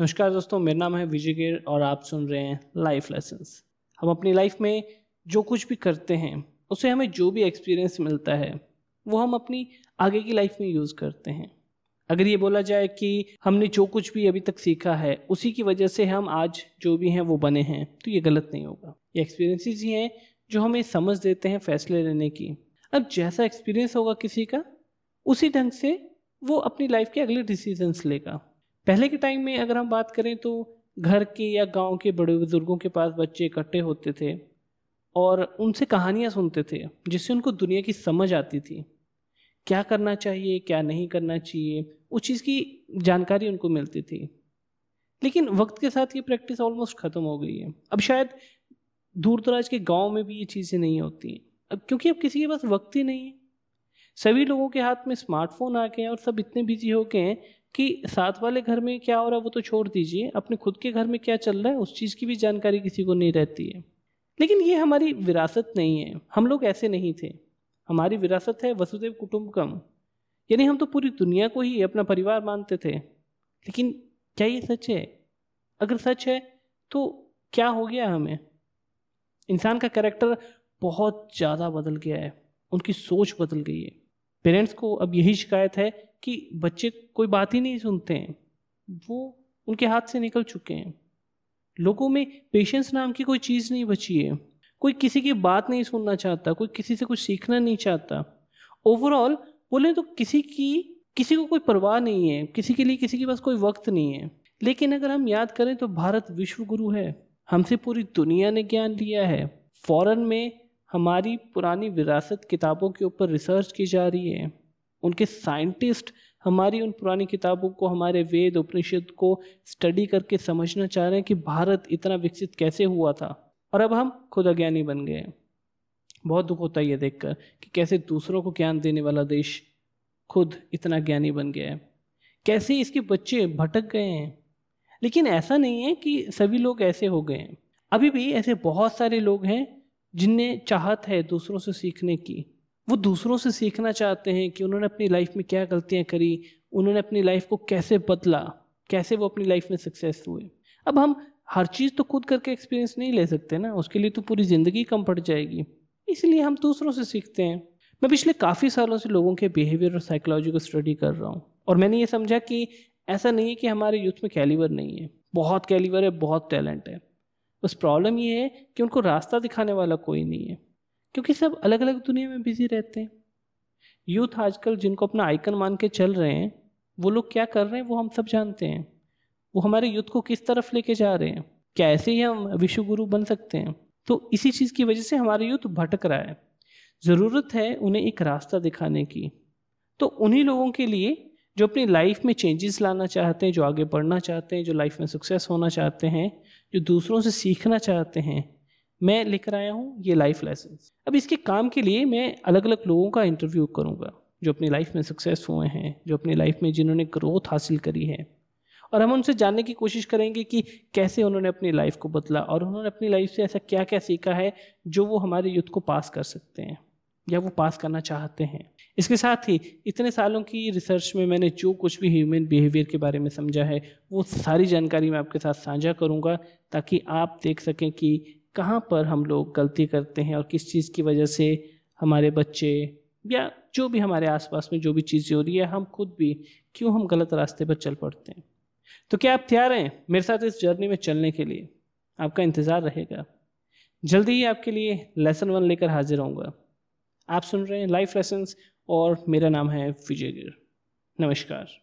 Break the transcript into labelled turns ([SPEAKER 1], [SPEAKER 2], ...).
[SPEAKER 1] नमस्कार दोस्तों, मेरा नाम है विजय गिर और आप सुन रहे हैं लाइफ लेसन्स हम अपनी लाइफ में जो कुछ भी करते हैं, उसे हमें जो भी एक्सपीरियंस मिलता है, वो हम अपनी आगे की लाइफ में यूज़ करते हैं। अगर ये बोला जाए कि हमने जो कुछ भी अभी तक सीखा है, उसी की वजह से हम आज जो भी हैं, वो बने हैं तो ये गलत नहीं होगा। ये एक्सपीरियंसेस ही हैं, जो हमें समझ देते हैं फैसले लेने की। अब जैसा एक्सपीरियंस होगा किसी का, उसी ढंग से वो अपनी लाइफ के अगले डिसीजंस लेगा। पहले के टाइम में अगर हम बात करें तो घर के या गाँव के बड़े बुज़ुर्गों के पास बच्चे इकट्ठे होते थे और उनसे कहानियाँ सुनते थे, जिससे उनको दुनिया की समझ आती थी। क्या करना चाहिए, क्या नहीं करना चाहिए, उस चीज़ की जानकारी उनको मिलती थी। लेकिन वक्त के साथ ये प्रैक्टिस ऑलमोस्ट ख़त्म हो गई है। अब शायद दूर दराज के गाँव में भी ये चीज़ें नहीं होती। अब क्योंकि अब किसी के पास वक्त ही नहीं है। सभी लोगों के हाथ में स्मार्टफ़ोन आ गए हैं और सब इतने बिज़ी हो गए हैं कि साथ वाले घर में क्या हो रहा है वो तो छोड़ दीजिए। अपने खुद के घर में क्या चल रहा है, उस चीज़ की भी जानकारी किसी को नहीं रहती है। लेकिन ये हमारी विरासत नहीं है। हम लोग ऐसे नहीं थे। हमारी विरासत है वसुदेव कुटुम्बकम। यानी हम तो पूरी दुनिया को ही अपना परिवार मानते थे। लेकिन क्या ये सच है? अगर सच है तो क्या हो गया हमें? इंसान का कैरेक्टर बहुत ज़्यादा बदल गया है। उनकी सोच बदल गई है। पेरेंट्स को अब यही शिकायत है कि बच्चे कोई बात ही नहीं सुनते हैं। वो उनके हाथ से निकल चुके हैं। लोगों में पेशेंस नाम की कोई चीज़ नहीं बची है। कोई किसी की बात नहीं सुनना चाहता, कोई किसी से कुछ सीखना नहीं चाहता। ओवरऑल बोले तो किसी की, किसी को कोई परवाह नहीं है। किसी के लिए किसी के पास कोई वक्त नहीं है। लेकिन अगर हम याद करें तो भारत विश्व गुरु है। हमसे पूरी दुनिया ने ज्ञान लिया है। फॉरेन में हमारी पुरानी विरासत किताबों के ऊपर रिसर्च की जा रही है। उनके साइंटिस्ट हमारी उन पुरानी किताबों को, हमारे वेद, उपनिषद को स्टडी करके समझना चाह रहे हैं कि भारत इतना विकसित कैसे हुआ था। और अब हम खुद अज्ञानी बन गए बहुत दुख होता है ये देखकर कि कैसे दूसरों को ज्ञान देने वाला देश खुद इतना ज्ञानी बन गया है। कैसे इसके बच्चे भटक गए हैं। लेकिन ऐसा नहीं है कि सभी लोग ऐसे हो गए हैं। अभी भी ऐसे बहुत सारे लोग हैं जिनने चाहत है दूसरों से सीखने की, वो दूसरों से सीखना चाहते हैं कि उन्होंने अपनी लाइफ में क्या गलतियाँ करी, उन्होंने अपनी लाइफ को कैसे बदला, कैसे वो अपनी लाइफ में सक्सेस हुए। अब हम हर चीज़ तो खुद करके एक्सपीरियंस नहीं ले सकते ना, उसके लिए तो पूरी ज़िंदगी कम पड़ जाएगी। इसलिए हम दूसरों से सीखते हैं। मैं पिछले काफ़ी सालों से लोगों के बिहेवियर और साइकोलॉजी को स्टडी कर रहा हूँ और मैंने ये समझा कि ऐसा नहीं है कि हमारे यूथ में कैलिवर नहीं है। बहुत कैलिवर है, बहुत टैलेंट है। बस प्रॉब्लम ये है कि उनको रास्ता दिखाने वाला कोई नहीं है, क्योंकि सब अलग अलग दुनिया में बिज़ी रहते हैं। यूथ आजकल जिनको अपना आइकन मान के चल रहे हैं, वो लोग क्या कर रहे हैं, वो हम सब जानते हैं। वो हमारे यूथ को किस तरफ़ लेके जा रहे हैं क्या ऐसे ही हम विश्व गुरु बन सकते हैं। तो इसी चीज़ की वजह से हमारा यूथ भटक रहा है। ज़रूरत है उन्हें एक रास्ता दिखाने की। तो उन्हीं लोगों के लिए जो अपनी लाइफ में चेंजेस लाना चाहते हैं, जो आगे बढ़ना चाहते हैं, जो लाइफ में सक्सेस होना चाहते हैं, जो दूसरों से सीखना चाहते हैं, मैं लेकर आया हूँ ये लाइफ लेसन अब इसके काम के लिए मैं अलग अलग लोगों का इंटरव्यू करूँगा, जो अपनी लाइफ में सक्सेस हुए हैं, जो अपनी लाइफ में जिन्होंने ग्रोथ हासिल करी है। और हम उनसे जानने की कोशिश करेंगे कि कैसे उन्होंने अपनी लाइफ को बदला और उन्होंने अपनी लाइफ से ऐसा क्या क्या सीखा है, जो वो हमारे यूथ को पास कर सकते हैं। या वो पास करना चाहते हैं। इसके साथ ही इतने सालों की रिसर्च में मैंने जो कुछ भी ह्यूमन बिहेवियर के बारे में समझा है, वो सारी जानकारी मैं आपके साथ साझा करूँगा ताकि आप देख सकें कि कहाँ पर हम लोग गलती करते हैं और किस चीज़ की वजह से हमारे बच्चे या जो भी हमारे आसपास में जो भी चीज़ें हो रही है, हम खुद भी क्यों हम गलत रास्ते पर चल पड़ते हैं। तो क्या आप तैयार हैं मेरे साथ इस जर्नी में चलने के लिए? आपका इंतज़ार रहेगा। जल्दी ही आपके लिए लेसन वन लेकर हाजिर होऊँगा आप सुन रहे हैं लाइफ लेसन्स और मेरा नाम है विजय गिर। नमस्कार।